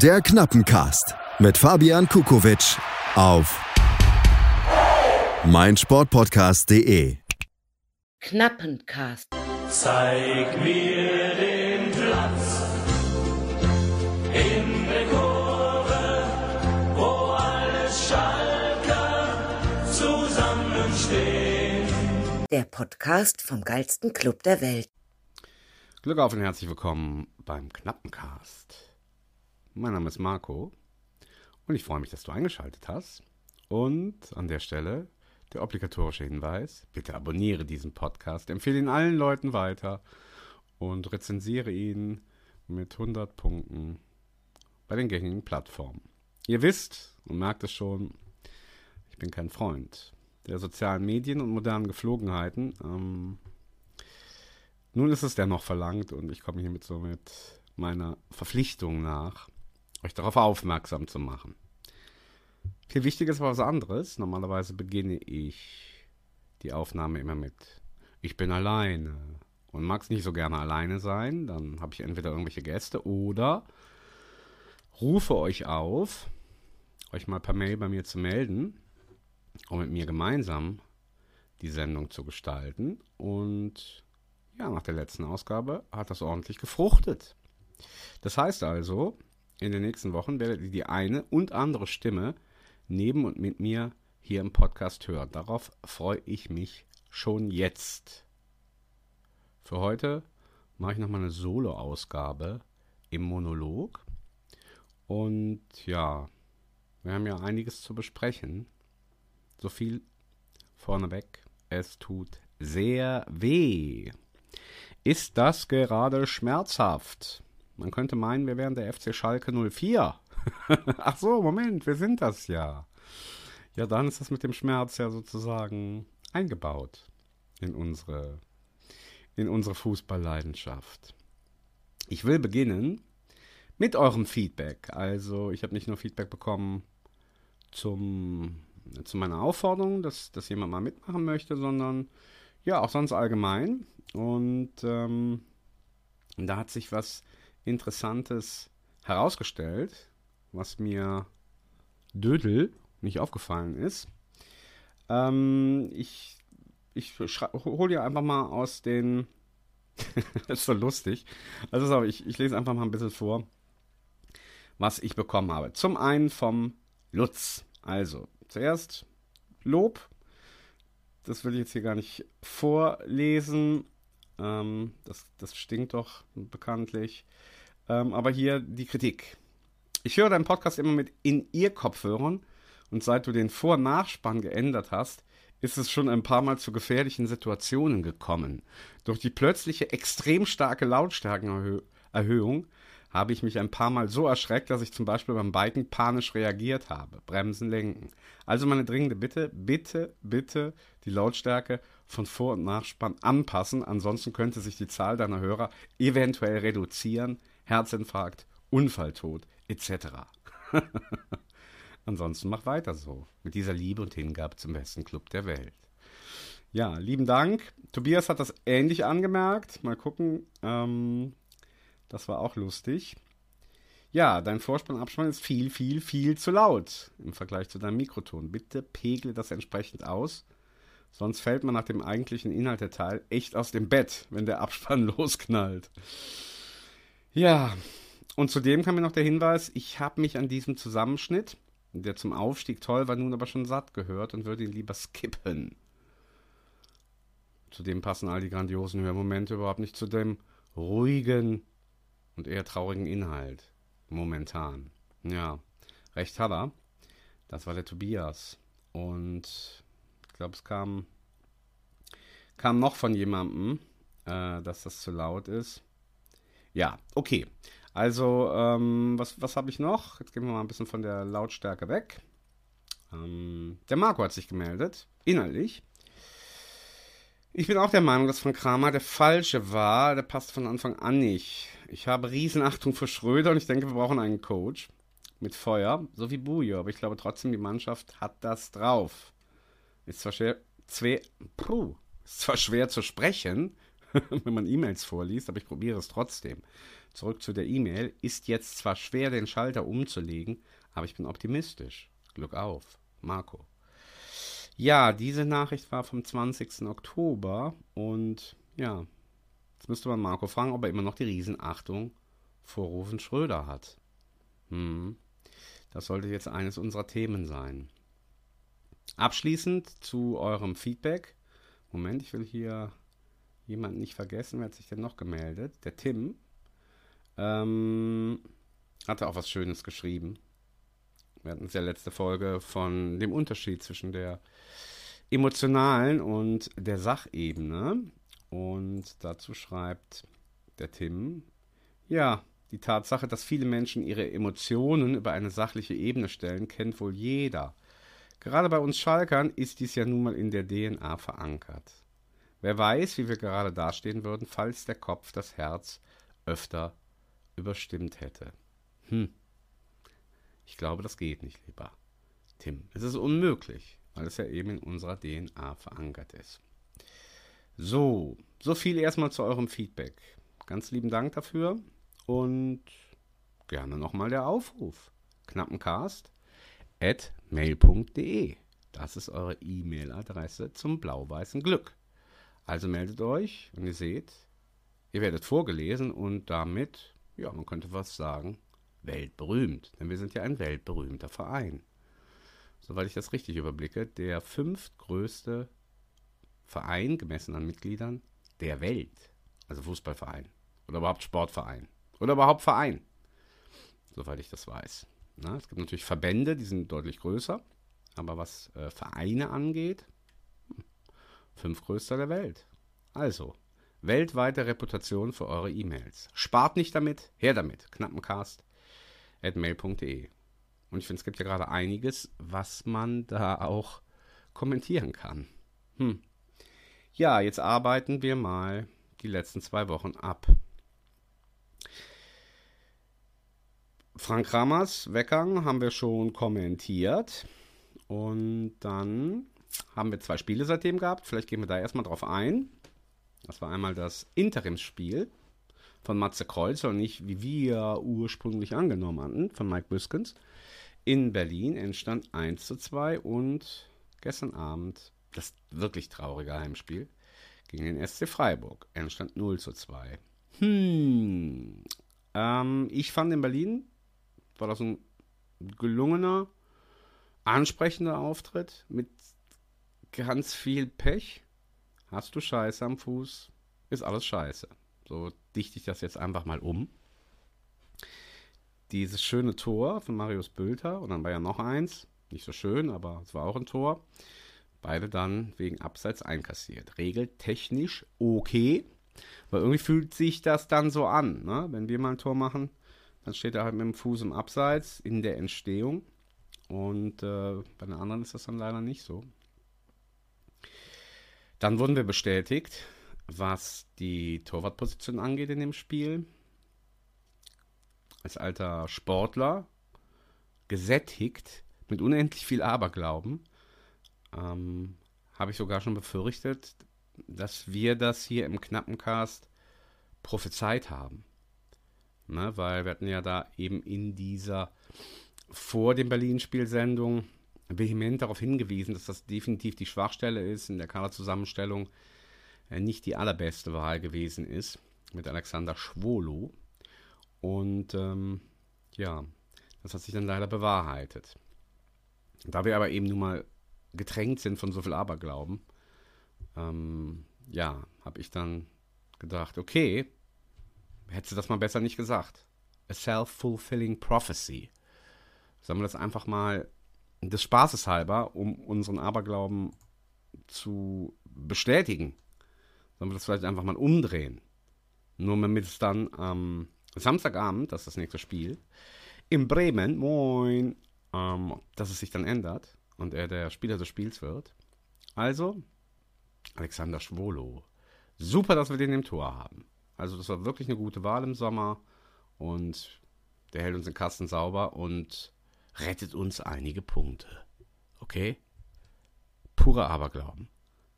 Der Knappencast mit Fabian Kukowitsch auf meinsportpodcast.de. Knappencast. Zeig mir den Platz in der Kurve, wo alle Schalker zusammenstehen. Der Podcast vom geilsten Club der Welt. Glück auf und herzlich willkommen beim Knappencast. Mein Name ist Marco und ich freue mich, dass du eingeschaltet hast. Und an der Stelle der obligatorische Hinweis, bitte abonniere diesen Podcast, empfehle ihn allen Leuten weiter und rezensiere ihn mit 100 Punkten bei den gängigen Plattformen. Ihr wisst und merkt es schon, ich bin kein Freund der sozialen Medien und modernen Geflogenheiten. Ähm, nun ist es dennoch verlangt und ich komme hiermit so mit meiner Verpflichtung nach, euch darauf aufmerksam zu machen. Viel wichtiger ist aber was anderes. Normalerweise beginne ich die Aufnahme immer mit Ich bin alleine. Und mag es nicht so gerne alleine sein, dann habe ich entweder irgendwelche Gäste oder rufe euch auf, euch mal per Mail bei mir zu melden, um mit mir gemeinsam die Sendung zu gestalten. Und ja, nach der letzten Ausgabe hat das ordentlich gefruchtet. Das heißt also, in den nächsten Wochen werdet ihr die eine und andere Stimme neben und mit mir hier im Podcast hören. Darauf freue ich mich schon jetzt. Für heute mache ich nochmal eine Solo-Ausgabe im Monolog. Und ja, wir haben ja einiges zu besprechen. So viel vorneweg. Es tut sehr weh. Ist das gerade schmerzhaft? Man könnte meinen, wir wären der FC Schalke 04. Ach so, Moment, wir sind das ja. Ja, dann ist das mit dem Schmerz ja sozusagen eingebaut in unsere, in unsere Fußballleidenschaft. Ich will beginnen mit eurem Feedback. Also, ich habe nicht nur Feedback bekommen zum, zu meiner Aufforderung, dass, dass jemand mal mitmachen möchte, sondern ja, auch sonst allgemein. Und ähm, da hat sich was Interessantes herausgestellt, was mir Dödel nicht aufgefallen ist. Ähm, ich ich hole dir einfach mal aus den. das ist so lustig. Also, ich, ich lese einfach mal ein bisschen vor, was ich bekommen habe. Zum einen vom Lutz. Also, zuerst Lob. Das will ich jetzt hier gar nicht vorlesen. Ähm, das, das stinkt doch bekanntlich. Ähm, aber hier die Kritik. Ich höre deinen Podcast immer mit In-Ear-Kopfhörern und seit du den Vor- und Nachspann geändert hast, ist es schon ein paar Mal zu gefährlichen Situationen gekommen. Durch die plötzliche extrem starke Lautstärkenerhöhung habe ich mich ein paar Mal so erschreckt, dass ich zum Beispiel beim Biken panisch reagiert habe. Bremsen, lenken. Also meine dringende Bitte, bitte, bitte die Lautstärke von Vor- und Nachspann anpassen. Ansonsten könnte sich die Zahl deiner Hörer eventuell reduzieren. Herzinfarkt, Unfalltod etc. Ansonsten mach weiter so. Mit dieser Liebe und Hingabe zum besten Club der Welt. Ja, lieben Dank. Tobias hat das ähnlich angemerkt. Mal gucken. Ähm, das war auch lustig. Ja, dein Vorspann-Abspann ist viel, viel, viel zu laut im Vergleich zu deinem Mikroton. Bitte pegle das entsprechend aus. Sonst fällt man nach dem eigentlichen Inhalt der Teil echt aus dem Bett, wenn der Abspann losknallt. Ja, und zudem kam mir noch der Hinweis, ich habe mich an diesem Zusammenschnitt, der zum Aufstieg toll war, nun aber schon satt gehört und würde ihn lieber skippen. Zudem passen all die grandiosen Hörmomente überhaupt nicht zu dem ruhigen, und eher traurigen Inhalt. Momentan. Ja, recht hat er. Das war der Tobias. Und glaube, es kam, kam noch von jemandem, äh, dass das zu laut ist. Ja, okay. Also, ähm, was, was habe ich noch? Jetzt gehen wir mal ein bisschen von der Lautstärke weg. Ähm, der Marco hat sich gemeldet, innerlich. Ich bin auch der Meinung, dass von Kramer der falsche war. Der passt von Anfang an nicht. Ich habe Riesenachtung für Schröder und ich denke, wir brauchen einen Coach mit Feuer, so wie Bujo. Aber ich glaube trotzdem, die Mannschaft hat das drauf. Ist zwar schwer, zwei, puh, ist zwar schwer zu sprechen, wenn man E-Mails vorliest, aber ich probiere es trotzdem. Zurück zu der E-Mail. Ist jetzt zwar schwer, den Schalter umzulegen, aber ich bin optimistisch. Glück auf. Marco. Ja, diese Nachricht war vom 20. Oktober und ja, jetzt müsste man Marco fragen, ob er immer noch die Riesenachtung vor Rufen Schröder hat. Hm, das sollte jetzt eines unserer Themen sein. Abschließend zu eurem Feedback. Moment, ich will hier jemanden nicht vergessen. Wer hat sich denn noch gemeldet? Der Tim. Ähm, hatte auch was Schönes geschrieben. Wir hatten es ja letzte Folge von dem Unterschied zwischen der emotionalen und der Sachebene. Und dazu schreibt der Tim, ja, die Tatsache, dass viele Menschen ihre Emotionen über eine sachliche Ebene stellen, kennt wohl jeder. Gerade bei uns Schalkern ist dies ja nun mal in der DNA verankert. Wer weiß, wie wir gerade dastehen würden, falls der Kopf das Herz öfter überstimmt hätte. Hm. Ich glaube, das geht nicht, lieber Tim. Es ist unmöglich, weil es ja eben in unserer DNA verankert ist. So, so viel erstmal zu eurem Feedback. Ganz lieben Dank dafür und gerne nochmal der Aufruf. Knappencast at mail.de. Das ist eure E-Mail-Adresse zum blau-weißen Glück. Also meldet euch und ihr seht, ihr werdet vorgelesen und damit, ja, man könnte was sagen, weltberühmt. Denn wir sind ja ein weltberühmter Verein. Soweit ich das richtig überblicke, der fünftgrößte Verein, gemessen an Mitgliedern, der Welt. Also Fußballverein. Oder überhaupt Sportverein. Oder überhaupt Verein. Soweit ich das weiß. Na, es gibt natürlich Verbände, die sind deutlich größer. Aber was äh, Vereine angeht, Fünftgrößter der Welt. Also, weltweite Reputation für eure E-Mails. Spart nicht damit, her damit. Knappencast at mail.de. Und ich finde, es gibt ja gerade einiges, was man da auch kommentieren kann. Hm. Ja, jetzt arbeiten wir mal die letzten zwei Wochen ab. Frank Rammers Weggang haben wir schon kommentiert. Und dann haben wir zwei Spiele seitdem gehabt. Vielleicht gehen wir da erstmal drauf ein. Das war einmal das Interimsspiel von Matze Kreuzer und nicht, wie wir ursprünglich angenommen hatten, von Mike Büskens. In Berlin entstand 1 zu 2 und gestern Abend das wirklich traurige Heimspiel gegen den SC Freiburg. Entstand 0 zu 2. Hm. Ähm, ich fand in Berlin war das ein gelungener, ansprechender Auftritt mit ganz viel Pech. Hast du Scheiße am Fuß, ist alles Scheiße. So dichte ich das jetzt einfach mal um. Dieses schöne Tor von Marius Bülter und dann war ja noch eins, nicht so schön, aber es war auch ein Tor. Beide dann wegen Abseits einkassiert. Regeltechnisch okay, weil irgendwie fühlt sich das dann so an, ne? wenn wir mal ein Tor machen, dann steht er halt mit dem Fuß im Abseits in der Entstehung. Und äh, bei den anderen ist das dann leider nicht so. Dann wurden wir bestätigt, was die Torwartposition angeht in dem Spiel. Als alter Sportler, gesättigt, mit unendlich viel Aberglauben, ähm, habe ich sogar schon befürchtet, dass wir das hier im Knappencast prophezeit haben. Ne, weil wir hatten ja da eben in dieser vor dem Berlin-Spielsendung vehement darauf hingewiesen, dass das definitiv die Schwachstelle ist, in der Kaderzusammenstellung äh, nicht die allerbeste Wahl gewesen ist, mit Alexander Schwolo. Und ähm, ja, das hat sich dann leider bewahrheitet. Da wir aber eben nun mal getränkt sind von so viel Aberglauben, ähm, ja, habe ich dann gedacht, okay, hättest du das mal besser nicht gesagt. A self-fulfilling prophecy. Sollen wir das einfach mal des Spaßes halber, um unseren Aberglauben zu bestätigen, sollen wir das vielleicht einfach mal umdrehen. Nur damit es dann am Samstagabend, das ist das nächste Spiel, in Bremen, moin, ähm, dass es sich dann ändert und er der Spieler des Spiels wird. Also, Alexander Schwolo. Super, dass wir den im Tor haben. Also, das war wirklich eine gute Wahl im Sommer und der hält uns den Kasten sauber und rettet uns einige Punkte. Okay? Purer Aberglauben.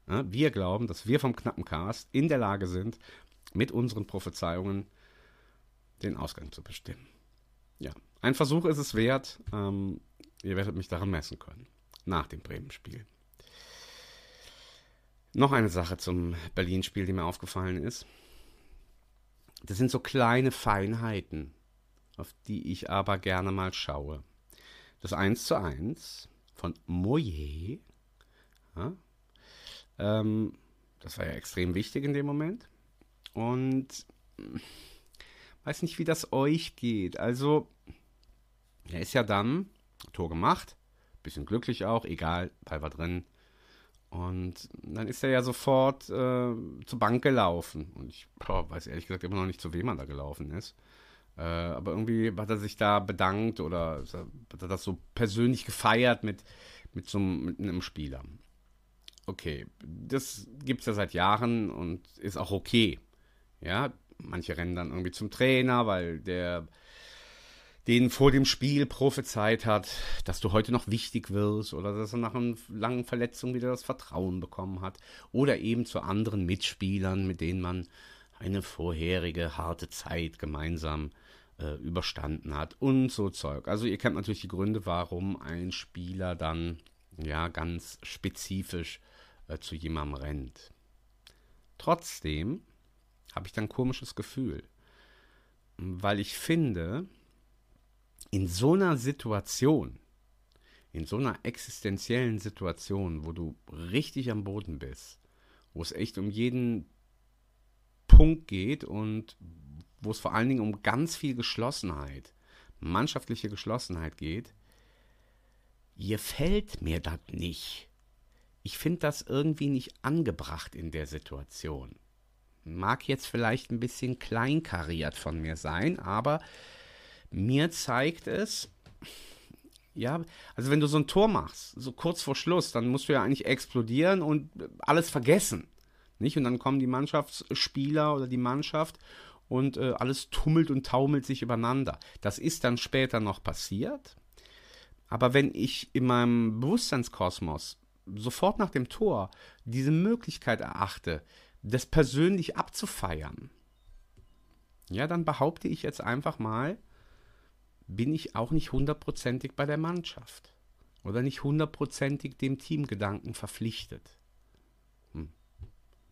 Wir glauben, dass wir vom knappen Cast in der Lage sind, mit unseren Prophezeiungen den Ausgang zu bestimmen. Ja, ein Versuch ist es wert. Ähm, ihr werdet mich daran messen können. Nach dem Bremen-Spiel. Noch eine Sache zum Berlin-Spiel, die mir aufgefallen ist. Das sind so kleine Feinheiten, auf die ich aber gerne mal schaue. Das 1 zu 1 von Moyer. Ja, ähm, das war ja extrem wichtig in dem Moment. Und weiß nicht, wie das euch geht. Also, er ist ja dann Tor gemacht, bisschen glücklich auch, egal, Ball war drin. Und dann ist er ja sofort äh, zur Bank gelaufen. Und ich boah, weiß ehrlich gesagt immer noch nicht, zu wem er da gelaufen ist. Äh, aber irgendwie hat er sich da bedankt oder hat er das so persönlich gefeiert mit, mit so einem, mit einem Spieler. Okay, das gibt es ja seit Jahren und ist auch okay. Ja, manche rennen dann irgendwie zum Trainer, weil der denen vor dem Spiel prophezeit hat, dass du heute noch wichtig wirst oder dass er nach einer langen Verletzung wieder das Vertrauen bekommen hat oder eben zu anderen Mitspielern, mit denen man eine vorherige harte Zeit gemeinsam äh, überstanden hat und so Zeug. Also ihr kennt natürlich die Gründe, warum ein Spieler dann ja ganz spezifisch äh, zu jemandem rennt. Trotzdem habe ich dann ein komisches Gefühl, weil ich finde, in so einer Situation, in so einer existenziellen Situation, wo du richtig am Boden bist, wo es echt um jeden Punkt geht und wo es vor allen Dingen um ganz viel Geschlossenheit, mannschaftliche Geschlossenheit geht, ihr fällt mir das nicht. Ich finde das irgendwie nicht angebracht in der Situation. Mag jetzt vielleicht ein bisschen kleinkariert von mir sein, aber mir zeigt es, ja, also wenn du so ein Tor machst, so kurz vor Schluss, dann musst du ja eigentlich explodieren und alles vergessen. Nicht? Und dann kommen die Mannschaftsspieler oder die Mannschaft und äh, alles tummelt und taumelt sich übereinander. Das ist dann später noch passiert. Aber wenn ich in meinem Bewusstseinskosmos sofort nach dem Tor diese Möglichkeit erachte, das persönlich abzufeiern, ja, dann behaupte ich jetzt einfach mal, bin ich auch nicht hundertprozentig bei der Mannschaft oder nicht hundertprozentig dem Teamgedanken verpflichtet. Hm.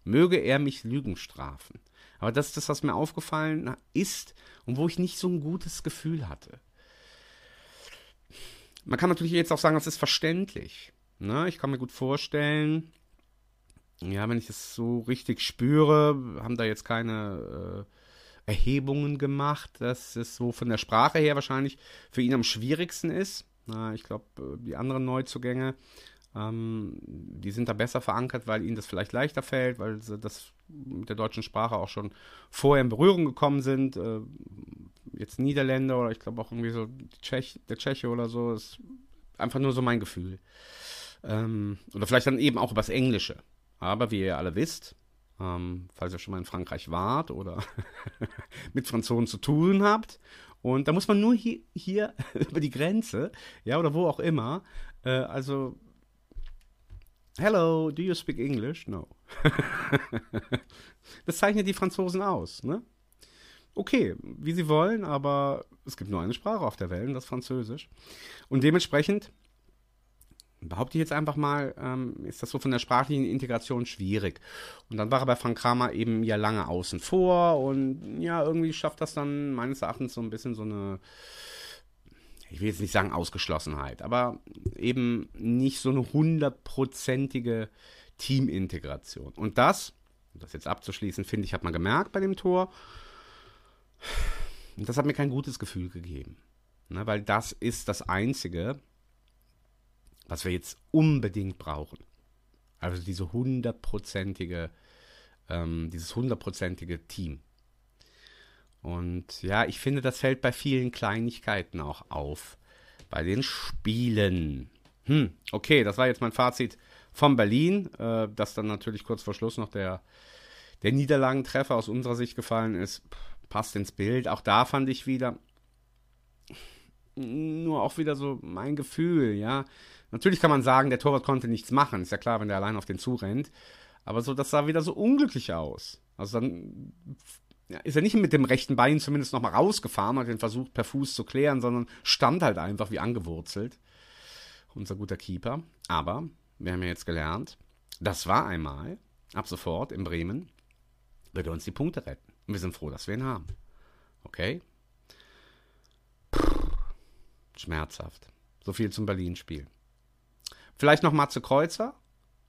Möge er mich Lügen strafen. Aber das ist das, was mir aufgefallen ist und wo ich nicht so ein gutes Gefühl hatte. Man kann natürlich jetzt auch sagen, das ist verständlich. Ne? Ich kann mir gut vorstellen, ja, wenn ich es so richtig spüre, haben da jetzt keine äh, Erhebungen gemacht, dass es so von der Sprache her wahrscheinlich für ihn am schwierigsten ist. Ich glaube, äh, die anderen Neuzugänge, ähm, die sind da besser verankert, weil ihnen das vielleicht leichter fällt, weil sie das mit der deutschen Sprache auch schon vorher in Berührung gekommen sind. Äh, jetzt Niederländer oder ich glaube auch irgendwie so Tschech, der Tscheche oder so, ist einfach nur so mein Gefühl. Ähm, oder vielleicht dann eben auch übers Englische. Aber wie ihr alle wisst, ähm, falls ihr schon mal in Frankreich wart oder mit Franzosen zu tun habt, und da muss man nur hier, hier über die Grenze, ja, oder wo auch immer, äh, also, hello, do you speak English? No. das zeichnet die Franzosen aus, ne? Okay, wie sie wollen, aber es gibt nur eine Sprache auf der Welt, und das Französisch. Und dementsprechend behaupte ich jetzt einfach mal, ähm, ist das so von der sprachlichen Integration schwierig. Und dann war er bei Frank Kramer eben ja lange außen vor und ja, irgendwie schafft das dann meines Erachtens so ein bisschen so eine, ich will jetzt nicht sagen Ausgeschlossenheit, aber eben nicht so eine hundertprozentige Teamintegration. Und das, um das jetzt abzuschließen, finde ich, hat man gemerkt bei dem Tor. Und das hat mir kein gutes Gefühl gegeben. Ne, weil das ist das Einzige, was wir jetzt unbedingt brauchen. Also diese hundertprozentige, ähm, dieses hundertprozentige Team. Und ja, ich finde, das fällt bei vielen Kleinigkeiten auch auf. Bei den Spielen. Hm, okay, das war jetzt mein Fazit von Berlin, äh, dass dann natürlich kurz vor Schluss noch der, der Niederlagentreffer aus unserer Sicht gefallen ist. Passt ins Bild. Auch da fand ich wieder, nur auch wieder so mein Gefühl, ja. Natürlich kann man sagen, der Torwart konnte nichts machen. Ist ja klar, wenn der allein auf den zurennt. Aber so, das sah wieder so unglücklich aus. Also dann ja, ist er nicht mit dem rechten Bein zumindest nochmal rausgefahren, hat den versucht per Fuß zu klären, sondern stand halt einfach wie angewurzelt. Unser guter Keeper. Aber wir haben ja jetzt gelernt, das war einmal, ab sofort in Bremen, wird er uns die Punkte retten. Und wir sind froh, dass wir ihn haben. Okay? Schmerzhaft. So viel zum Berlin-Spiel. Vielleicht noch Matze Kreuzer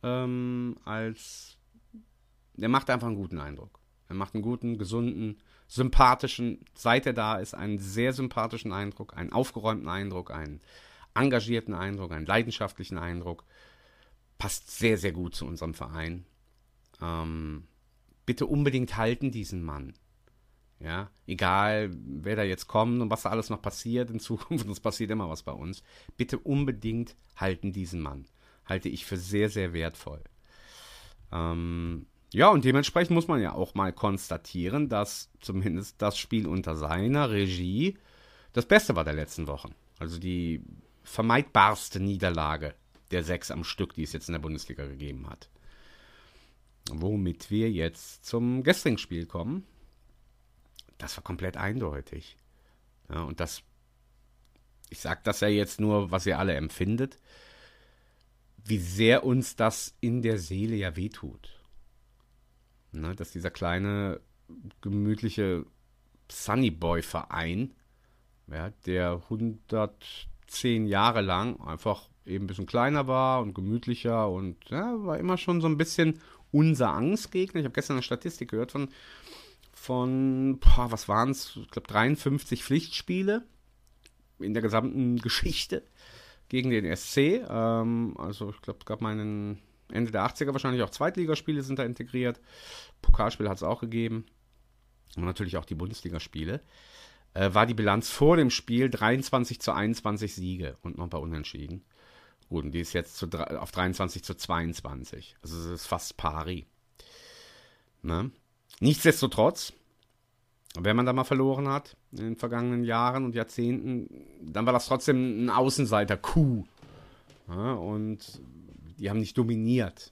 ähm, als. Der macht einfach einen guten Eindruck. Er macht einen guten, gesunden, sympathischen, seit er da ist, einen sehr sympathischen Eindruck, einen aufgeräumten Eindruck, einen engagierten Eindruck, einen leidenschaftlichen Eindruck. Passt sehr, sehr gut zu unserem Verein. Ähm, bitte unbedingt halten diesen Mann. Ja, egal wer da jetzt kommt und was da alles noch passiert in Zukunft, es passiert immer was bei uns. Bitte unbedingt halten diesen Mann. Halte ich für sehr, sehr wertvoll. Ähm, ja, und dementsprechend muss man ja auch mal konstatieren, dass zumindest das Spiel unter seiner Regie das Beste war der letzten Wochen. Also die vermeidbarste Niederlage der sechs am Stück, die es jetzt in der Bundesliga gegeben hat. Womit wir jetzt zum gestrigen Spiel kommen. Das war komplett eindeutig. Ja, und das, ich sage das ja jetzt nur, was ihr alle empfindet, wie sehr uns das in der Seele ja wehtut. Ne, dass dieser kleine, gemütliche Sunnyboy-Verein, ja, der 110 Jahre lang einfach eben ein bisschen kleiner war und gemütlicher und ja, war immer schon so ein bisschen unser Angstgegner. Ich habe gestern eine Statistik gehört von, von boah, was waren es? Ich glaube 53 Pflichtspiele in der gesamten Geschichte gegen den SC. Ähm, also ich glaube, es gab meinen Ende der 80er wahrscheinlich auch Zweitligaspiele sind da integriert. Pokalspiele hat es auch gegeben. Und natürlich auch die Bundesligaspiele. Äh, war die Bilanz vor dem Spiel 23 zu 21 Siege und noch ein paar Unentschieden. Gut, und die ist jetzt zu, auf 23 zu 22. Also es ist fast pari. Ne? Nichtsdestotrotz, wenn man da mal verloren hat in den vergangenen Jahren und Jahrzehnten, dann war das trotzdem ein Außenseiter-Coup. Ja, und die haben nicht dominiert.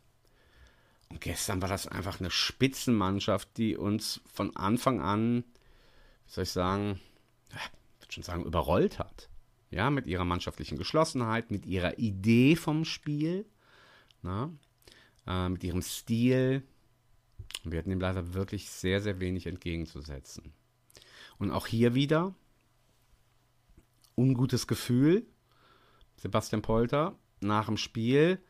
Und gestern war das einfach eine Spitzenmannschaft, die uns von Anfang an, wie soll ich sagen, ich würde schon sagen, überrollt hat. Ja, mit ihrer mannschaftlichen Geschlossenheit, mit ihrer Idee vom Spiel, na, äh, mit ihrem Stil. Wir hatten ihm leider wirklich sehr, sehr wenig entgegenzusetzen. Und auch hier wieder ungutes Gefühl. Sebastian Polter nach dem Spiel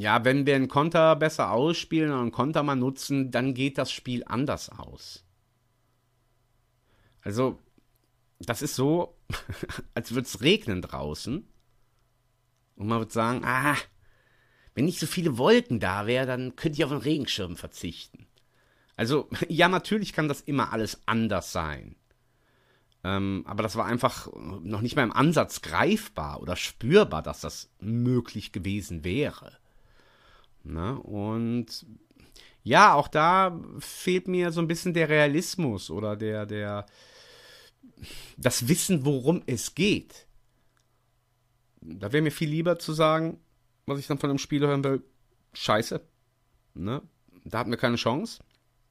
ja, wenn wir einen Konter besser ausspielen und einen Konter mal nutzen, dann geht das Spiel anders aus. Also, das ist so, als würde es regnen draußen. Und man würde sagen, ah, wenn nicht so viele Wolken da wären, dann könnte ich auf einen Regenschirm verzichten. Also, ja, natürlich kann das immer alles anders sein. Ähm, aber das war einfach noch nicht mal im Ansatz greifbar oder spürbar, dass das möglich gewesen wäre. Ne? Und ja, auch da fehlt mir so ein bisschen der Realismus oder der, der, das Wissen, worum es geht. Da wäre mir viel lieber zu sagen, was ich dann von einem Spieler hören will, scheiße. Ne? Da hatten wir keine Chance.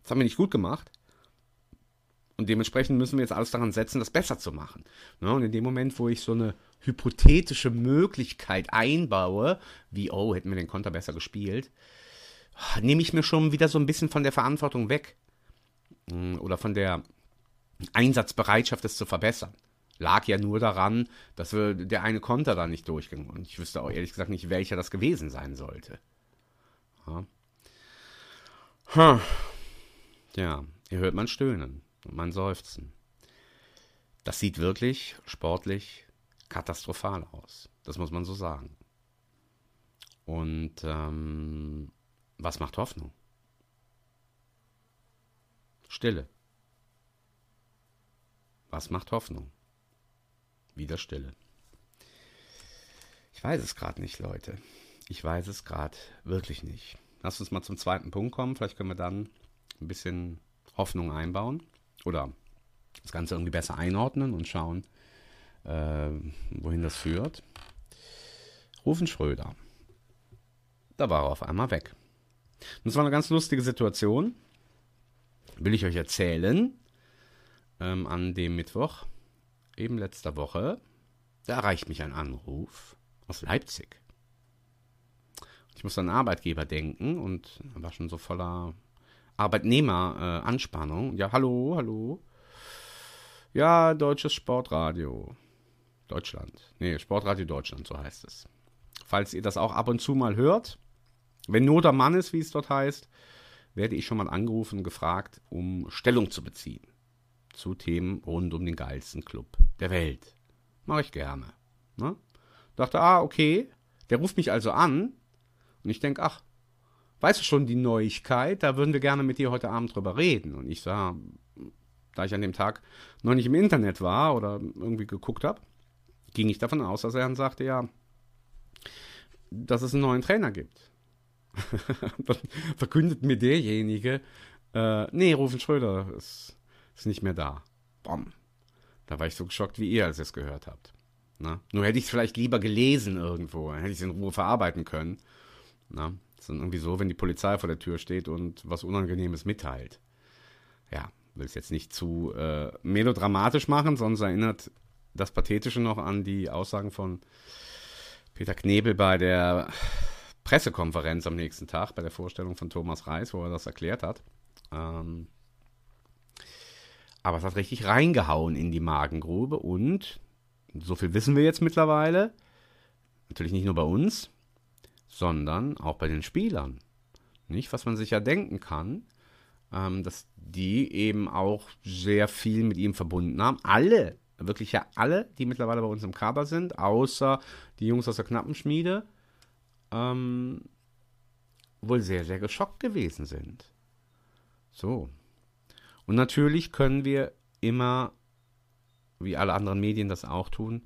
Das haben wir nicht gut gemacht. Und dementsprechend müssen wir jetzt alles daran setzen, das besser zu machen. Ne? Und in dem Moment, wo ich so eine hypothetische Möglichkeit einbaue, wie, oh, hätten wir den Konter besser gespielt, nehme ich mir schon wieder so ein bisschen von der Verantwortung weg. Mm, oder von der Einsatzbereitschaft, es zu verbessern. Lag ja nur daran, dass wir der eine Konter da nicht durchging. Und ich wüsste auch ehrlich gesagt nicht, welcher das gewesen sein sollte. Ja, ja ihr hört man stöhnen und mein Seufzen. Das sieht wirklich sportlich katastrophal aus. Das muss man so sagen. Und ähm, was macht Hoffnung? Stille. Was macht Hoffnung? Wieder Stille. Ich weiß es gerade nicht, Leute. Ich weiß es gerade wirklich nicht. Lass uns mal zum zweiten Punkt kommen. Vielleicht können wir dann ein bisschen Hoffnung einbauen oder das Ganze irgendwie besser einordnen und schauen, äh, wohin das führt. Rufen Schröder. Da war er auf einmal weg. das war eine ganz lustige Situation. Will ich euch erzählen. Ähm, an dem Mittwoch, eben letzter Woche, da erreicht mich ein Anruf aus Leipzig. Ich muss an Arbeitgeber denken und war schon so voller Arbeitnehmer-Anspannung. ja, hallo, hallo. Ja, deutsches Sportradio. Deutschland. Nee, Sportradio Deutschland, so heißt es. Falls ihr das auch ab und zu mal hört, wenn Not am Mann ist, wie es dort heißt, werde ich schon mal angerufen und gefragt, um Stellung zu beziehen zu Themen rund um den geilsten Club der Welt. Mache ich gerne. Ne? Dachte, ah, okay. Der ruft mich also an und ich denke, ach, weißt du schon die Neuigkeit? Da würden wir gerne mit dir heute Abend drüber reden. Und ich sah, da ich an dem Tag noch nicht im Internet war oder irgendwie geguckt habe, ging ich davon aus, dass er dann sagte, ja, dass es einen neuen Trainer gibt. dann verkündet mir derjenige, äh, nee, Rufen Schröder ist, ist nicht mehr da. Bom. Da war ich so geschockt wie ihr, als ihr es gehört habt. Na? Nur hätte ich es vielleicht lieber gelesen irgendwo, dann hätte ich es in Ruhe verarbeiten können. Na? Dann irgendwie so, wenn die Polizei vor der Tür steht und was Unangenehmes mitteilt. Ja, will es jetzt nicht zu äh, melodramatisch machen, sonst erinnert das Pathetische noch an die Aussagen von Peter Knebel bei der Pressekonferenz am nächsten Tag, bei der Vorstellung von Thomas Reis, wo er das erklärt hat. Ähm, aber es hat richtig reingehauen in die Magengrube und so viel wissen wir jetzt mittlerweile. Natürlich nicht nur bei uns, sondern auch bei den Spielern. Nicht, was man sich ja denken kann, ähm, dass die eben auch sehr viel mit ihm verbunden haben. Alle, wirklich ja alle, die mittlerweile bei uns im Kader sind, außer die Jungs aus der Knappenschmiede, ähm, wohl sehr, sehr geschockt gewesen sind. So. Und natürlich können wir immer, wie alle anderen Medien das auch tun,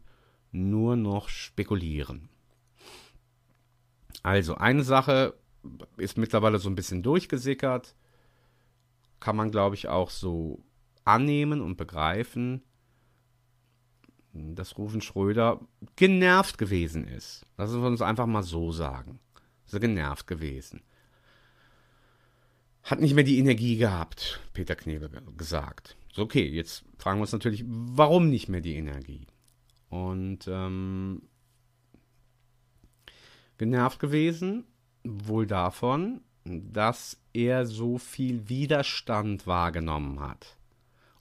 nur noch spekulieren. Also eine Sache ist mittlerweile so ein bisschen durchgesickert, kann man glaube ich auch so annehmen und begreifen, dass Rufen Schröder genervt gewesen ist. Lassen wir uns einfach mal so sagen. Er genervt gewesen hat nicht mehr die Energie gehabt, Peter Knebel gesagt. So, okay, jetzt fragen wir uns natürlich, warum nicht mehr die Energie? Und ähm, genervt gewesen, wohl davon, dass er so viel Widerstand wahrgenommen hat.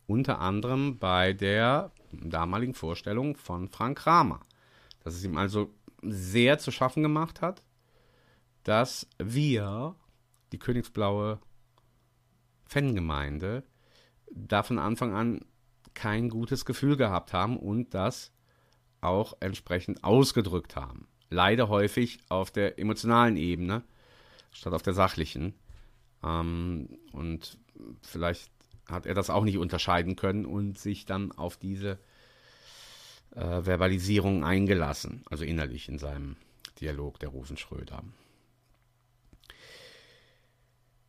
Unter anderem bei der damaligen Vorstellung von Frank Kramer. Dass es ihm also sehr zu schaffen gemacht hat, dass wir die Königsblaue Fangemeinde da von Anfang an kein gutes Gefühl gehabt haben und das auch entsprechend ausgedrückt haben. Leider häufig auf der emotionalen Ebene statt auf der sachlichen. Ähm, und vielleicht hat er das auch nicht unterscheiden können und sich dann auf diese äh, Verbalisierung eingelassen, also innerlich in seinem Dialog der Rufen Schröder.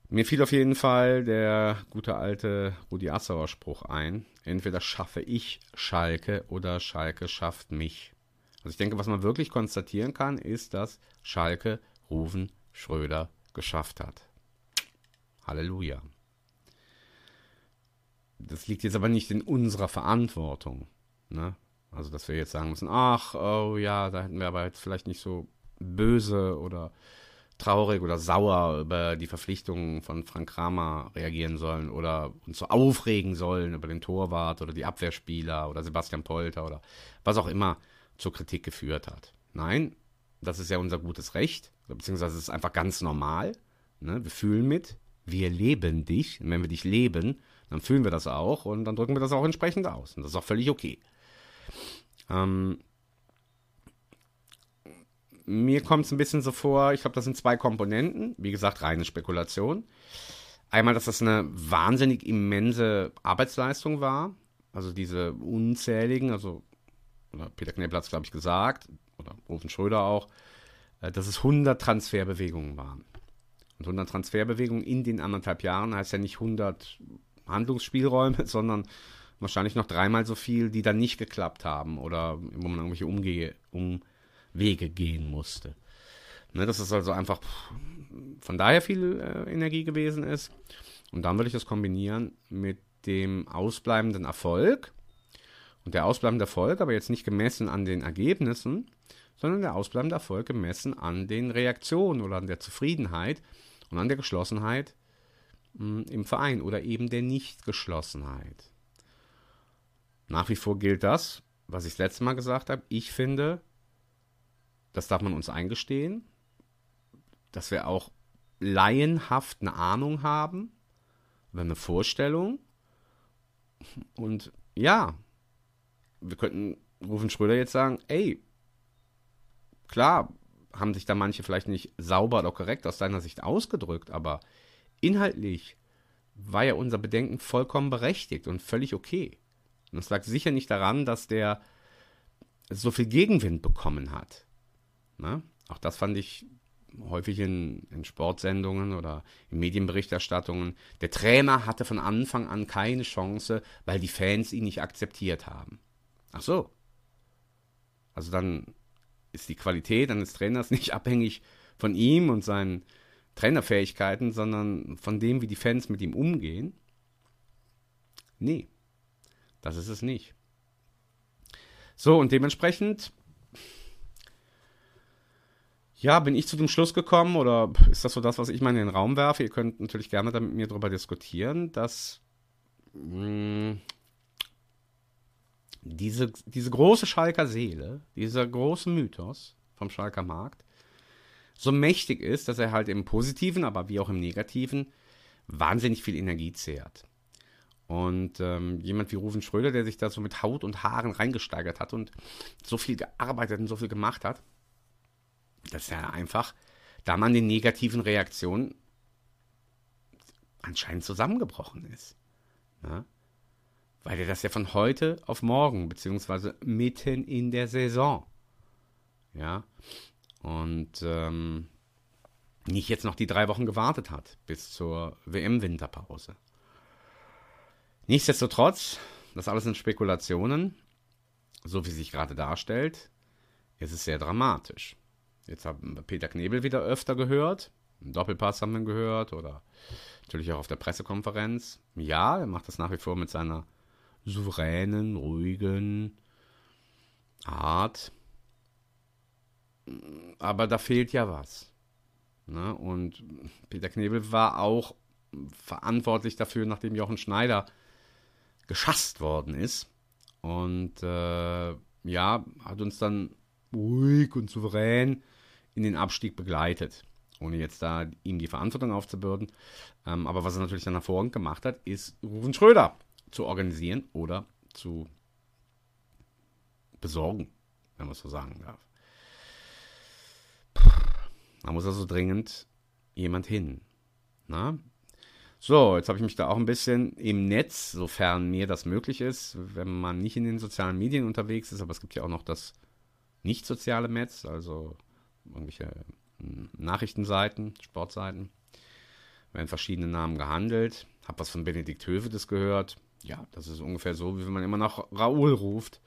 Mir fiel auf jeden Fall der gute alte Rudi Assauer Spruch ein. Entweder schaffe ich Schalke oder Schalke schafft mich. Also ich denke, was man wirklich konstatieren kann, ist, dass Schalke Rufen Schröder geschafft hat. Halleluja. Das liegt jetzt aber nicht in unserer Verantwortung. Ne? Also, dass wir jetzt sagen müssen, ach, oh ja, da hätten wir aber jetzt vielleicht nicht so böse oder traurig oder sauer über die Verpflichtungen von Frank Kramer reagieren sollen oder uns so aufregen sollen über den Torwart oder die Abwehrspieler oder Sebastian Polter oder was auch immer zur Kritik geführt hat. Nein, das ist ja unser gutes Recht, beziehungsweise es ist einfach ganz normal. Ne? Wir fühlen mit, wir leben dich. Und wenn wir dich leben, dann fühlen wir das auch und dann drücken wir das auch entsprechend aus. Und das ist auch völlig okay. Ähm, mir kommt es ein bisschen so vor, ich glaube, das sind zwei Komponenten. Wie gesagt, reine Spekulation. Einmal, dass das eine wahnsinnig immense Arbeitsleistung war. Also diese unzähligen, also Peter Knebel hat es, glaube ich, gesagt, oder Rufen Schröder auch, äh, dass es 100 Transferbewegungen waren. Und 100 Transferbewegungen in den anderthalb Jahren heißt ja nicht 100 Handlungsspielräume, sondern wahrscheinlich noch dreimal so viel, die dann nicht geklappt haben oder wo man irgendwelche Umgehe, um, Wege gehen musste. Ne, dass es also einfach von daher viel äh, Energie gewesen ist. Und dann würde ich das kombinieren mit dem ausbleibenden Erfolg. Und der ausbleibende Erfolg, aber jetzt nicht gemessen an den Ergebnissen, sondern der ausbleibende Erfolg gemessen an den Reaktionen oder an der Zufriedenheit und an der Geschlossenheit mh, im Verein oder eben der Nichtgeschlossenheit. Nach wie vor gilt das, was ich das letzte Mal gesagt habe. Ich finde, das darf man uns eingestehen, dass wir auch laienhaft eine Ahnung haben, eine Vorstellung. Und ja, wir könnten Rufen Schröder jetzt sagen, ey, klar, haben sich da manche vielleicht nicht sauber oder korrekt aus seiner Sicht ausgedrückt, aber inhaltlich war ja unser Bedenken vollkommen berechtigt und völlig okay. Und es lag sicher nicht daran, dass der so viel Gegenwind bekommen hat. Ne? Auch das fand ich häufig in, in, Sportsendungen oder in Medienberichterstattungen. Der Trainer hatte von Anfang an keine Chance, weil die Fans ihn nicht akzeptiert haben. Ach so. Also dann ist die Qualität eines Trainers nicht abhängig von ihm und seinen Trainerfähigkeiten, sondern von dem, wie die Fans mit ihm umgehen. Nee, das ist es nicht. So, und dementsprechend, ja, bin ich zu dem Schluss gekommen, oder ist das so das, was ich mal in den Raum werfe? Ihr könnt natürlich gerne da mit mir darüber diskutieren, dass mh, mm, diese, diese große Schalker Seele, dieser große Mythos vom Schalker Markt, so mächtig ist, dass er halt im Positiven, aber wie auch im Negativen, wahnsinnig viel Energie zehrt. Und ähm, jemand wie Rufen Schröder, der sich da so mit Haut und Haaren reingesteigert hat und so viel gearbeitet und so viel gemacht hat, dass er einfach da man den negativen Reaktionen anscheinend zusammengebrochen ist. Ja? Weil er das ja von heute auf morgen, beziehungsweise mitten in der Saison, ja, und ähm, nicht jetzt noch die drei Wochen gewartet hat bis zur WM-Winterpause. Nichtsdestotrotz, das alles sind Spekulationen, so wie sich gerade darstellt, ist es sehr dramatisch. Jetzt haben wir Peter Knebel wieder öfter gehört, einen Doppelpass haben wir gehört oder natürlich auch auf der Pressekonferenz. Ja, er macht das nach wie vor mit seiner souveränen, ruhigen Art. Aber da fehlt ja was. Ne? Und Peter Knebel war auch verantwortlich dafür, nachdem Jochen Schneider geschasst worden ist. Und äh, ja, hat uns dann ruhig und souverän in den Abstieg begleitet, ohne jetzt da ihm die Verantwortung aufzubürden. Ähm, aber was er natürlich dann hervorragend gemacht hat, ist Rufen Schröder zu organisieren oder zu besorgen, wenn man es so sagen darf. Da muss also dringend jemand hin. Na? So, jetzt habe ich mich da auch ein bisschen im Netz, sofern mir das möglich ist, wenn man nicht in den sozialen Medien unterwegs ist, aber es gibt ja auch noch das nicht soziale Netz, also irgendwelche hm, Nachrichtenseiten, Sportseiten, werden verschiedene Namen gehandelt. Hab was von Benedikt Hövedes gehört, ja, das ist ungefähr so, wie wenn man immer nach Raoul ruft,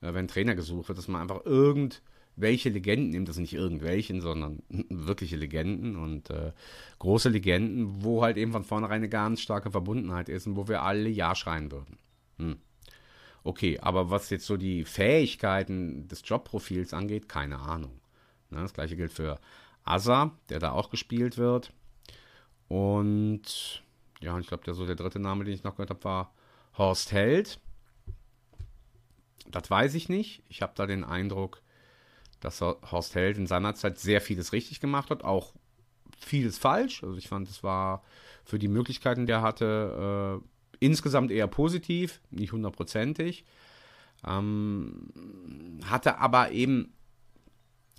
äh, wenn Trainer gesucht wird, dass man einfach irgendwelche Legenden nimmt, das sind nicht irgendwelchen, sondern wirkliche Legenden und äh, große Legenden, wo halt eben von vornherein eine ganz starke Verbundenheit ist und wo wir alle Ja schreien würden. Hm. Okay, aber was jetzt so die Fähigkeiten des Jobprofils angeht, keine Ahnung. Ne, das gleiche gilt für Asa, der da auch gespielt wird. Und ja, ich glaube, der so der dritte Name, den ich noch gehört habe, war Horst Held. Das weiß ich nicht. Ich habe da den Eindruck, dass Horst Held in seiner Zeit sehr vieles richtig gemacht hat, auch vieles falsch. Also ich fand, es war für die Möglichkeiten, die er hatte, äh, insgesamt eher positiv, nicht hundertprozentig. Ähm, hatte aber eben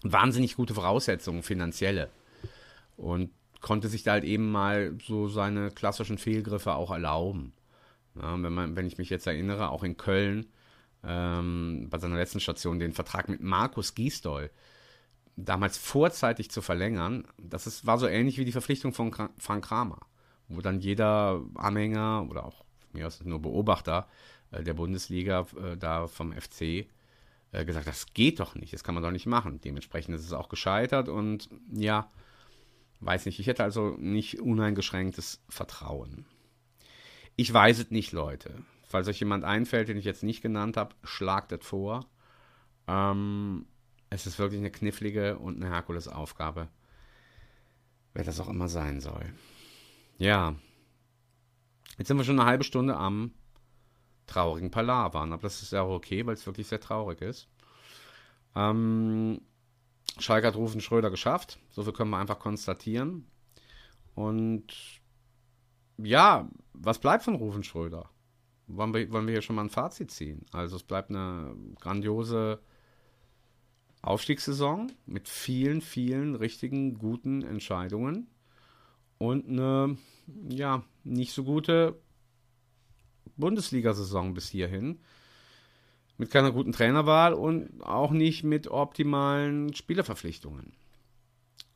wahnsinnig gute Voraussetzungen, finanzielle. Und konnte sich da halt eben mal so seine klassischen Fehlgriffe auch erlauben. Ja, wenn, man, wenn ich mich jetzt erinnere, auch in Köln, ähm, bei seiner letzten Station, den Vertrag mit Markus Giesdoll damals vorzeitig zu verlängern, das ist, war so ähnlich wie die Verpflichtung von Frank Kramer, wo dann jeder Anhänger oder auch mir aus nur Beobachter äh, der Bundesliga äh, da vom FC äh, gesagt, das geht doch nicht, das kann man doch nicht machen. Dementsprechend ist es auch gescheitert und ja, weiß nicht, ich hätte also nicht uneingeschränktes Vertrauen. Ich weiß es nicht, Leute. Falls euch jemand einfällt, den ich jetzt nicht genannt habe, schlagt es vor. Ähm, es ist wirklich eine knifflige und eine Herkulesaufgabe. Wer das auch immer sein soll. Ja. Jetzt sind wir schon eine halbe Stunde am traurigen Palavern. Aber das ist ja auch okay, weil es wirklich sehr traurig ist. Ähm, Schalke hat Rufen Schröder geschafft. So viel können wir einfach konstatieren. Und ja, was bleibt von Rufen Schröder? Wollen wir, wollen wir hier schon mal ein Fazit ziehen? Also es bleibt eine grandiose Aufstiegssaison mit vielen, vielen richtigen, guten Entscheidungen und eine, ja, nicht so gute Bundesliga-Saison bis hierhin. Mit keiner guten Trainerwahl und auch nicht mit optimalen Spielerverpflichtungen.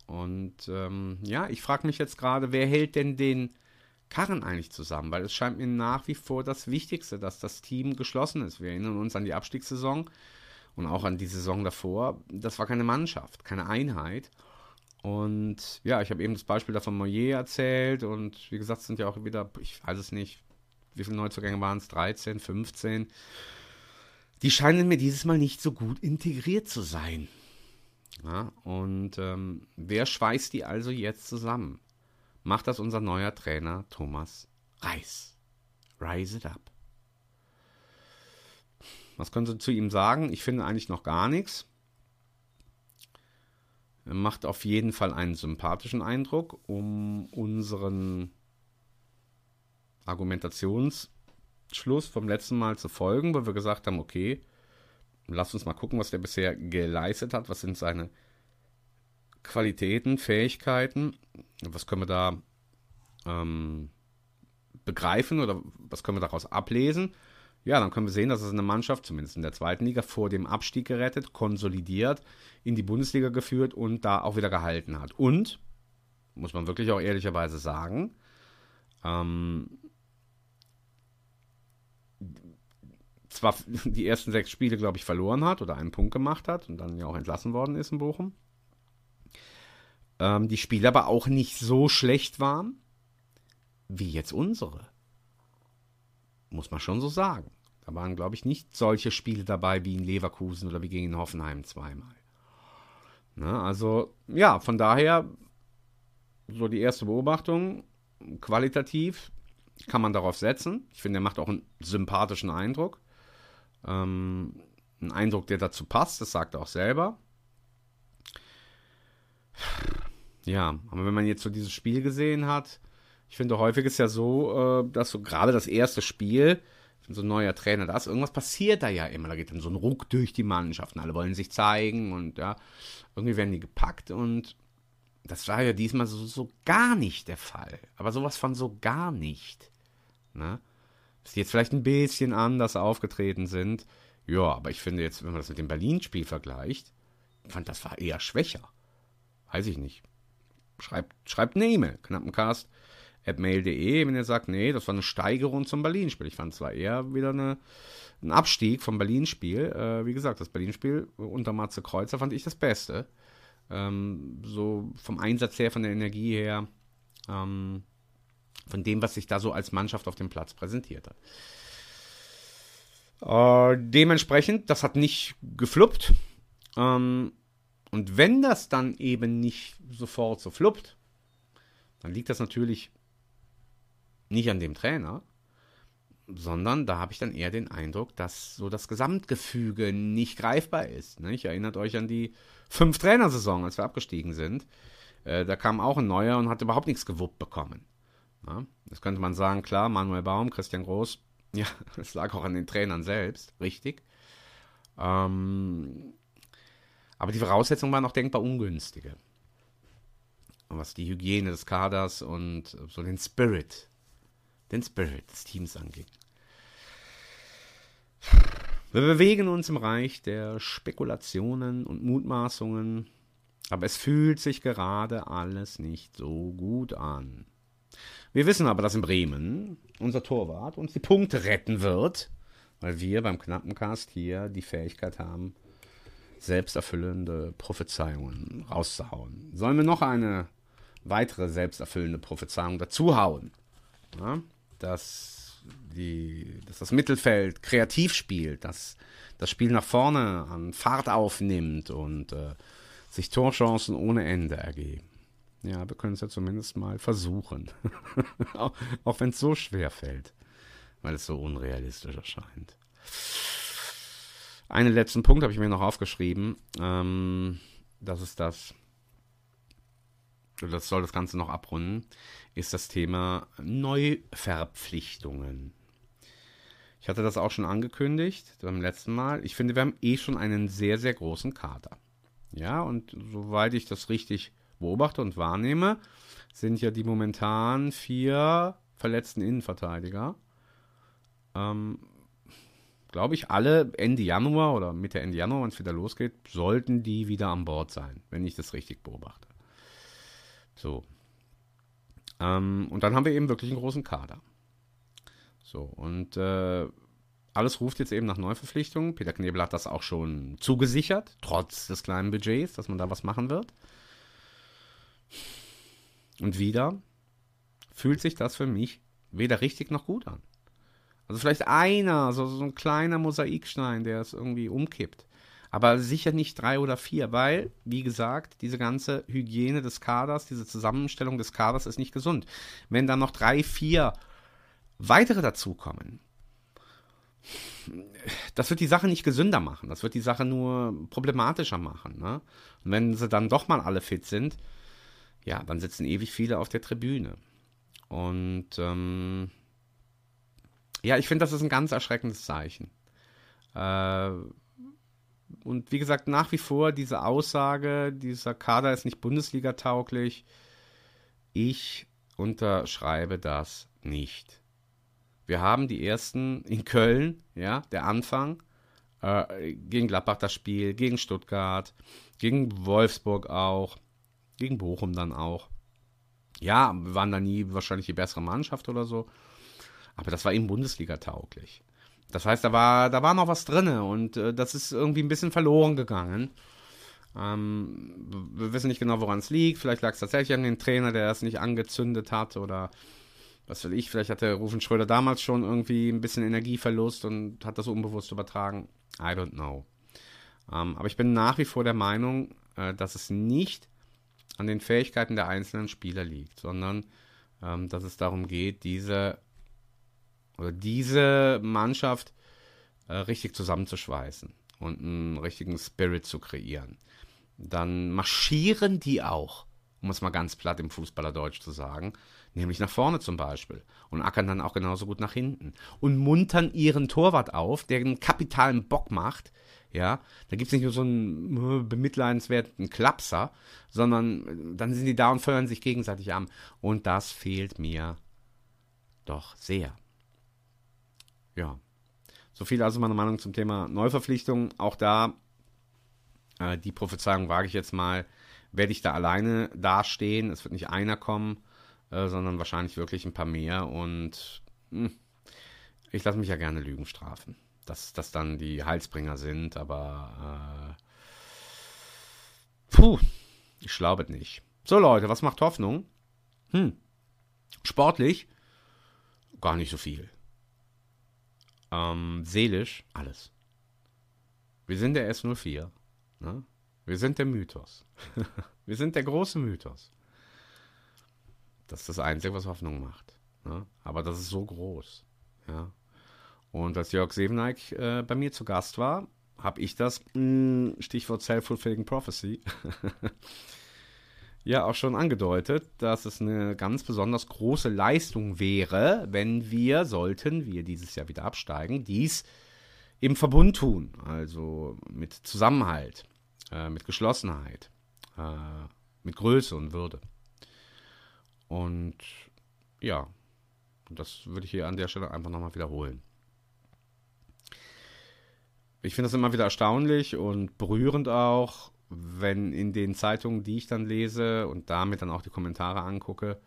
Und ähm, ja, ich frage mich jetzt gerade, wer hält denn den Karren eigentlich zusammen? Weil es scheint mir nach wie vor das Wichtigste, dass das Team geschlossen ist. Wir erinnern uns an die Abstiegssaison und auch an die Saison davor. Das war keine Mannschaft, keine Einheit. Und ja, ich habe eben das Beispiel davon Moyer erzählt und wie gesagt, es sind ja auch wieder, ich weiß es nicht, wie viele Neuzugänge waren es? 13, 15. Die scheinen mir dieses Mal nicht so gut integriert zu sein. Ja, und ähm, wer schweißt die also jetzt zusammen? Macht das unser neuer Trainer Thomas Reis. Rise it up. Was können Sie zu ihm sagen? Ich finde eigentlich noch gar nichts. Er macht auf jeden Fall einen sympathischen Eindruck, um unseren Argumentationsschluss vom letzten Mal zu folgen, wo wir gesagt haben, okay, lass uns mal gucken, was der bisher geleistet hat, was sind seine Qualitäten, Fähigkeiten, was können wir da ähm, begreifen oder was können wir daraus ablesen. Ja, dann können wir sehen, dass es eine Mannschaft, zumindest in der zweiten Liga, vor dem Abstieg gerettet, konsolidiert, in die Bundesliga geführt und da auch wieder gehalten hat. Und, muss man wirklich auch ehrlicherweise sagen, ähm, zwar die ersten sechs Spiele, glaube ich, verloren hat oder einen Punkt gemacht hat und dann ja auch entlassen worden ist in Bochum. Ähm, die Spiele aber auch nicht so schlecht waren wie jetzt unsere. Muss man schon so sagen. Da waren, glaube ich, nicht solche Spiele dabei wie in Leverkusen oder wie gegen Hoffenheim zweimal. Ne, also, ja, von daher, so die erste Beobachtung, qualitativ kann man darauf setzen. Ich finde, er macht auch einen sympathischen Eindruck. Ähm, ein Eindruck, der dazu passt, das sagt er auch selber. Ja, aber wenn man jetzt so dieses Spiel gesehen hat, ich finde, häufig ist ja so, äh, dass so gerade das erste Spiel, so ein neuer Trainer da ist, irgendwas passiert da ja immer. Da geht dann so ein Ruck durch die Mannschaften. Alle wollen sich zeigen und ja, irgendwie werden die gepackt und das war ja diesmal so, so gar nicht der Fall. Aber sowas von so gar nicht. Ne? Dass die jetzt vielleicht ein bisschen anders aufgetreten sind. Ja, aber ich finde jetzt, wenn man das mit dem Berlin-Spiel vergleicht, fand das war eher schwächer. Weiß ich nicht. Schreibt, schreibt eine E-Mail, knappencast mail.de, wenn ihr sagt, nee, das war eine Steigerung zum Berlin-Spiel. Ich fand es zwar eher wieder eine, ein Abstieg vom Berlin-Spiel. Äh, wie gesagt, das Berlin-Spiel unter Matze Kreuzer fand ich das Beste. Ähm, so vom Einsatz her, von der Energie her, ähm, von dem, was sich da so als Mannschaft auf dem Platz präsentiert hat. Äh, dementsprechend, das hat nicht gefluppt. Ähm, und wenn das dann eben nicht sofort so fluppt, dann liegt das natürlich nicht an dem Trainer, sondern da habe ich dann eher den Eindruck, dass so das Gesamtgefüge nicht greifbar ist. Ne? Ich erinnert euch an die fünf Trainersaison, als wir abgestiegen sind. Äh, da kam auch ein neuer und hat überhaupt nichts gewuppt bekommen. Ja? Das könnte man sagen, klar, Manuel Baum, Christian Groß, ja, das lag auch an den Trainern selbst, richtig. Ähm, aber die Voraussetzungen waren auch denkbar ungünstige. Was die Hygiene des Kaders und so den Spirit den Spirit des Teams angeht. Wir bewegen uns im Reich der Spekulationen und Mutmaßungen, aber es fühlt sich gerade alles nicht so gut an. Wir wissen aber, dass in Bremen unser Torwart uns die Punkte retten wird, weil wir beim Knappencast hier die Fähigkeit haben, selbsterfüllende Prophezeiungen rauszuhauen. Sollen wir noch eine weitere selbsterfüllende Prophezeiung dazuhauen? Ja, dass, die, dass das Mittelfeld kreativ spielt, dass das Spiel nach vorne an Fahrt aufnimmt und äh, sich Torchancen ohne Ende ergeben. Ja, wir können es ja zumindest mal versuchen. auch auch wenn es so schwer fällt, weil es so unrealistisch erscheint. Einen letzten Punkt habe ich mir noch aufgeschrieben. Ähm, das ist das, das soll das Ganze noch abrunden, ist das Thema Neuverpflichtungen. Ich hatte das auch schon angekündigt beim letzten Mal. Ich finde, wir haben eh schon einen sehr, sehr großen Kader. Ja, und soweit ich das richtig beobachte und wahrnehme, sind ja die momentan vier verletzten Innenverteidiger. Ähm, Glaube ich, alle Ende Januar oder Mitte Ende Januar, wenn es wieder losgeht, sollten die wieder an Bord sein, wenn ich das richtig beobachte. So. Ähm, und dann haben wir eben wirklich einen großen Kader. So, und äh, alles ruft jetzt eben nach Neuverpflichtungen. Peter Knebel hat das auch schon zugesichert, trotz des kleinen Budgets, dass man da was machen wird. Und wieder fühlt sich das für mich weder richtig noch gut an. Also vielleicht einer, so, so ein kleiner Mosaikstein, der es irgendwie umkippt. Aber sicher nicht drei oder vier, weil, wie gesagt, diese ganze Hygiene des Kaders, diese Zusammenstellung des Kaders ist nicht gesund. Wenn dann noch drei, vier weitere dazukommen, das wird die Sache nicht gesünder machen. Das wird die Sache nur problematischer machen. Ne? Und wenn sie dann doch mal alle fit sind, ja, dann sitzen ewig viele auf der Tribüne. Und ähm, ja, ich finde, das ist ein ganz erschreckendes Zeichen. Äh, und wie gesagt, nach wie vor diese Aussage, dieser Kader ist nicht Bundesliga-tauglich. Ich unterschreibe das nicht. Wir haben die ersten in Köln, ja, der Anfang, äh, gegen Gladbach das Spiel, gegen Stuttgart, gegen Wolfsburg auch, gegen Bochum dann auch. Ja, wir waren da nie wahrscheinlich die bessere Mannschaft oder so, aber das war eben Bundesliga tauglich. Das heißt, da war, da war noch was drin und äh, das ist irgendwie ein bisschen verloren gegangen. Ähm, wir wissen nicht genau, woran es liegt. Vielleicht lag es tatsächlich an den Trainer, der es nicht angezündet hat oder was will ich, vielleicht hatte Rufen Schröder damals schon irgendwie ein bisschen Energieverlust und hat das unbewusst übertragen. I don't know. Ähm, aber ich bin nach wie vor der Meinung, äh, dass es nicht an den Fähigkeiten der einzelnen Spieler liegt, sondern ähm, dass es darum geht, diese oder diese Mannschaft äh, richtig zusammenzuschweißen und einen richtigen Spirit zu kreieren. Dann marschieren die auch, um es mal ganz platt im Fußballerdeutsch zu sagen, nämlich nach vorne zum Beispiel und ackern dann auch genauso gut nach hinten und muntern ihren Torwart auf, der einen kapitalen Bock macht. Ja, da gibt es nicht nur so einen äh, bemitleidenswerten Klapser, sondern äh, dann sind die da und feuern sich gegenseitig an. Und das fehlt mir doch sehr. Ja. So viel also meine Meinung zum Thema Neuverpflichtung. Auch da, äh, die Prophezeiung wage ich jetzt mal, werde ich da alleine dastehen. Es wird nicht einer kommen, äh, sondern wahrscheinlich wirklich ein paar mehr. Und mh, hm, ich lasse mich ja gerne Lügen strafen. Dass das dann die Heilsbringer sind, aber äh, puh, ich glaube nicht. So Leute, was macht Hoffnung? Hm, sportlich gar nicht so viel. Ähm, seelisch alles. Wir sind der S04. Ne? Wir sind der Mythos. wir sind der große Mythos. Das ist das Einzige, was Hoffnung macht. Ne? Aber das ist so groß. Ja? Und als Jörg Seveneik äh, bei mir zu Gast war, habe ich das, mh, hm, Stichwort Self-Fulfilling Prophecy, ja auch schon angedeutet, dass es eine ganz besonders große Leistung wäre, wenn wir, sollten wir dieses Jahr wieder absteigen, dies im Verbund tun, also mit Zusammenhalt, äh, mit Geschlossenheit, äh, mit Größe und Würde. Und ja, das würde ich hier an der Stelle einfach nochmal wiederholen. Ich finde das immer wieder erstaunlich und berührend auch, wenn in den Zeitungen, die ich dann lese und damit dann auch die Kommentare angucke,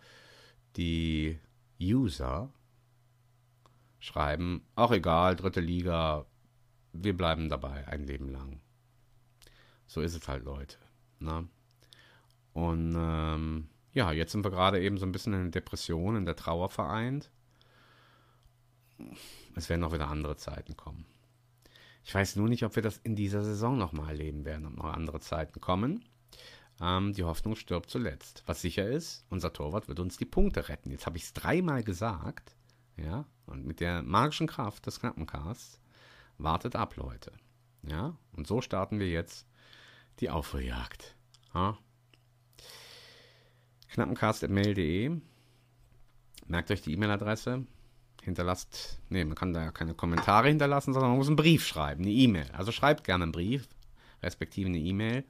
die User schreiben, auch egal, dritte Liga, wir bleiben dabei ein Leben lang. So ist es halt, Leute. Ne? Und ähm, ja, jetzt sind wir gerade eben so ein bisschen in der Depression, in der Trauer vereint. Es werden auch wieder andere Zeiten kommen. Ich weiß nur nicht, ob wir das in dieser Saison nochmal erleben werden, ob noch andere Zeiten kommen. Ähm, die Hoffnung stirbt zuletzt. Was sicher ist, unser Torwart wird uns die Punkte retten. Jetzt habe ich es dreimal gesagt. Ja, und mit der magischen Kraft des Knappencasts wartet ab, Leute. Ja, und so starten wir jetzt die Aufholjagd. Ja? Knappencast.mail.de Merkt euch die E-Mail-Adresse. Hinterlasst, nee, man kann da ja keine Kommentare hinterlassen, sondern man muss einen Brief schreiben, eine E-Mail. Also schreibt gerne einen Brief, respektive eine E-Mail.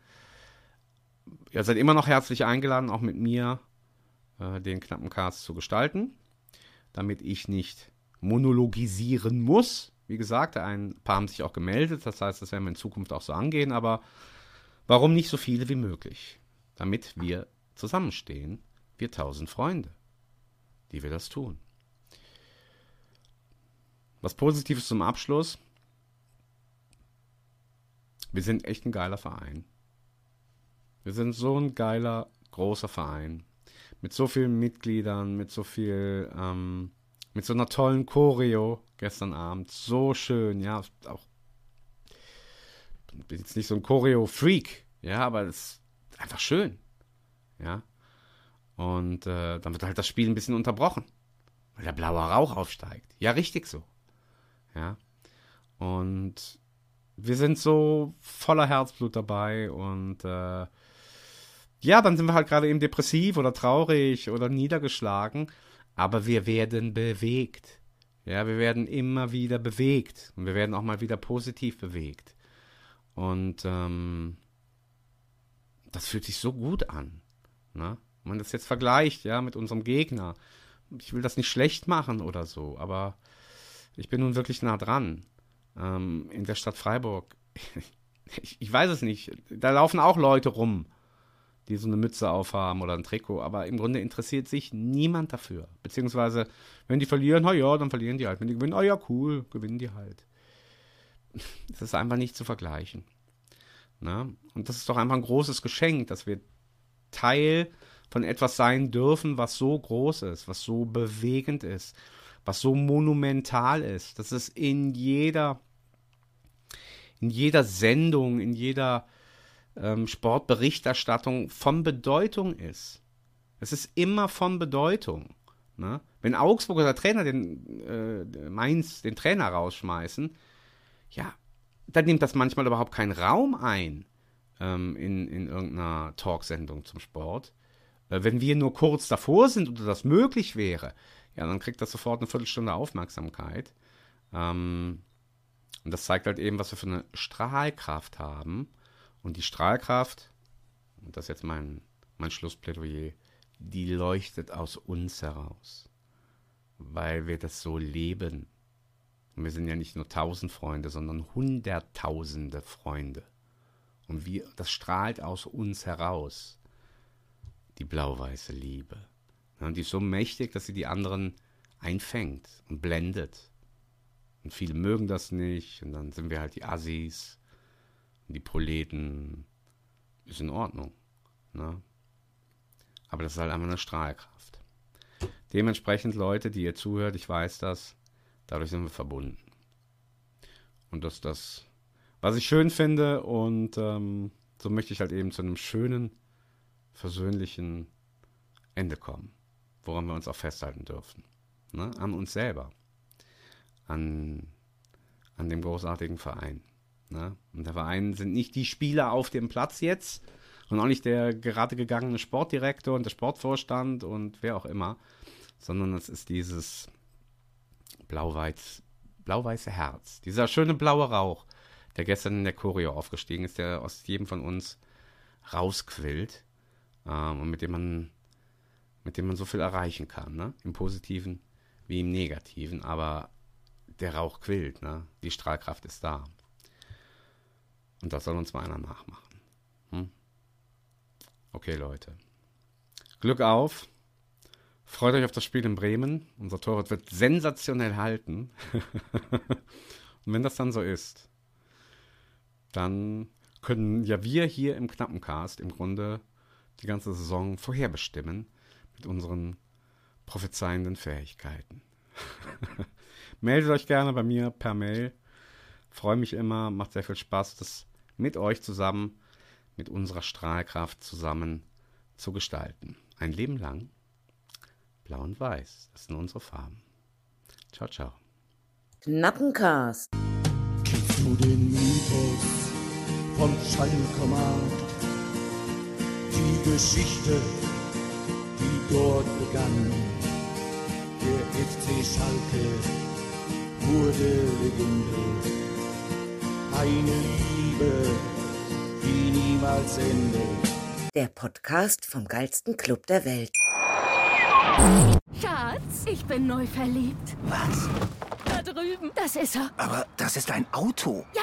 Ihr seid immer noch herzlich eingeladen, auch mit mir äh, den Knappencast zu gestalten, damit ich nicht monologisieren muss. Wie gesagt, ein paar haben sich auch gemeldet, das heißt, das werden wir in Zukunft auch so angehen, aber warum nicht so viele wie möglich? Damit wir zusammenstehen, wir tausend Freunde, die wir das tun. Was Positives zum Abschluss. Wir sind echt ein geiler Verein. Wir sind so ein geiler, großer Verein. Mit so vielen Mitgliedern, mit so viel, ähm, mit so einer tollen Choreo gestern Abend. So schön, ja. Auch, ich bin jetzt nicht so ein Choreo-Freak, ja, aber es ist einfach schön. Ja. Und äh, dann wird halt das Spiel ein bisschen unterbrochen, weil der blaue Rauch aufsteigt. Ja, richtig so. Ja. Und wir sind so voller Herzblut dabei und äh, ja, dann sind wir halt gerade eben depressiv oder traurig oder niedergeschlagen, aber wir werden bewegt. Ja, wir werden immer wieder bewegt und wir werden auch mal wieder positiv bewegt. Und ähm, das fühlt sich so gut an. Ne? Wenn man das jetzt vergleicht, ja, mit unserem Gegner. Ich will das nicht schlecht machen oder so, aber ich bin nun wirklich nah dran. Ähm, in der Stadt Freiburg. ich, ich weiß es nicht. Da laufen auch Leute rum, die so eine Mütze aufhaben oder ein Trikot, aber im Grunde interessiert sich niemand dafür. Beziehungsweise, wenn die verlieren, na ja, dann verlieren die halt. Wenn die gewinnen, oh ja, cool, gewinnen die halt. Das ist einfach nicht zu vergleichen. Na? Ne? Und das ist doch einfach ein großes Geschenk, dass wir Teil von etwas sein dürfen, was so groß ist, was so bewegend ist, was so monumental ist, dass es in jeder, in jeder Sendung, in jeder ähm, Sportberichterstattung von Bedeutung ist. Es ist immer von Bedeutung. Ne? Wenn Augsburg oder Trainer den äh, Mainz den Trainer rausschmeißen, ja, dann nimmt das manchmal überhaupt keinen Raum ein ähm, in, in irgendeiner Talksendung zum Sport. Äh, wenn wir nur kurz davor sind oder das möglich wäre, ja, dann kriegt das sofort eine Viertelstunde Aufmerksamkeit. Ähm, und das zeigt halt eben, was wir für eine Strahlkraft haben. Und die Strahlkraft, und das ist jetzt mein, mein Schlussplädoyer, die leuchtet aus uns heraus. Weil wir das so leben. Und wir sind ja nicht nur tausend Freunde, sondern hunderttausende Freunde. Und wir, das strahlt aus uns heraus. Die blau-weiße Liebe. Und die ist so mächtig, dass sie die anderen einfängt und blendet. Und viele mögen das nicht. Und dann sind wir halt die Assis und die Proleten. Ist in Ordnung. Ne? Aber das ist halt einfach eine Strahlkraft. Dementsprechend, Leute, die ihr zuhört, ich weiß das, dadurch sind wir verbunden. Und das ist das, was ich schön finde. Und ähm, so möchte ich halt eben zu einem schönen, versöhnlichen Ende kommen, woran wir uns auch festhalten dürfen. Ne? An uns selber. An, an dem großartigen Verein. Ne? Und der Verein sind nicht die Spieler auf dem Platz jetzt und auch nicht der gerade gegangene Sportdirektor und der Sportvorstand und wer auch immer, sondern es ist dieses blau-weiß, blau-weiße Herz, dieser schöne blaue Rauch, der gestern in der Choreo aufgestiegen ist, der aus jedem von uns rausquillt ähm, und mit dem man mit dem man so viel erreichen kann, ne? im Positiven wie im Negativen, aber der Rauch quillt, ne? die Strahlkraft ist da. Und das soll uns mal einer nachmachen. Hm? Okay, Leute. Glück auf. Freut euch auf das Spiel in Bremen. Unser Torwart wird sensationell halten. Und wenn das dann so ist, dann können ja wir hier im Knappencast im Grunde die ganze Saison vorherbestimmen mit unseren prophezeienden Fähigkeiten. Meldet euch gerne bei mir per Mail. Freue mich immer, macht sehr viel Spaß, das mit euch zusammen, mit unserer Strahlkraft zusammen zu gestalten. Ein Leben lang. Blau und Weiß, das sind unsere Farben. Ciao, ciao. Knappencast. Kennst du den Mythos vom Schalkermarkt? Die Geschichte, die dort begann. Der FC Schalke wurde Legende. Eine Liebe, die niemals endet. Der Podcast vom geilsten Club der Welt. Schatz, ich bin neu verliebt. Was? Da drüben. Das ist er. Aber das ist ein Auto. Ja,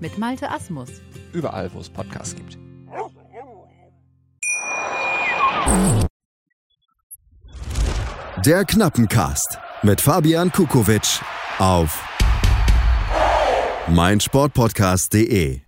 Mit Malte Asmus. Überall, wo es Podcasts gibt. Der Knappencast mit Fabian Kukowitsch auf meinsportpodcast.de.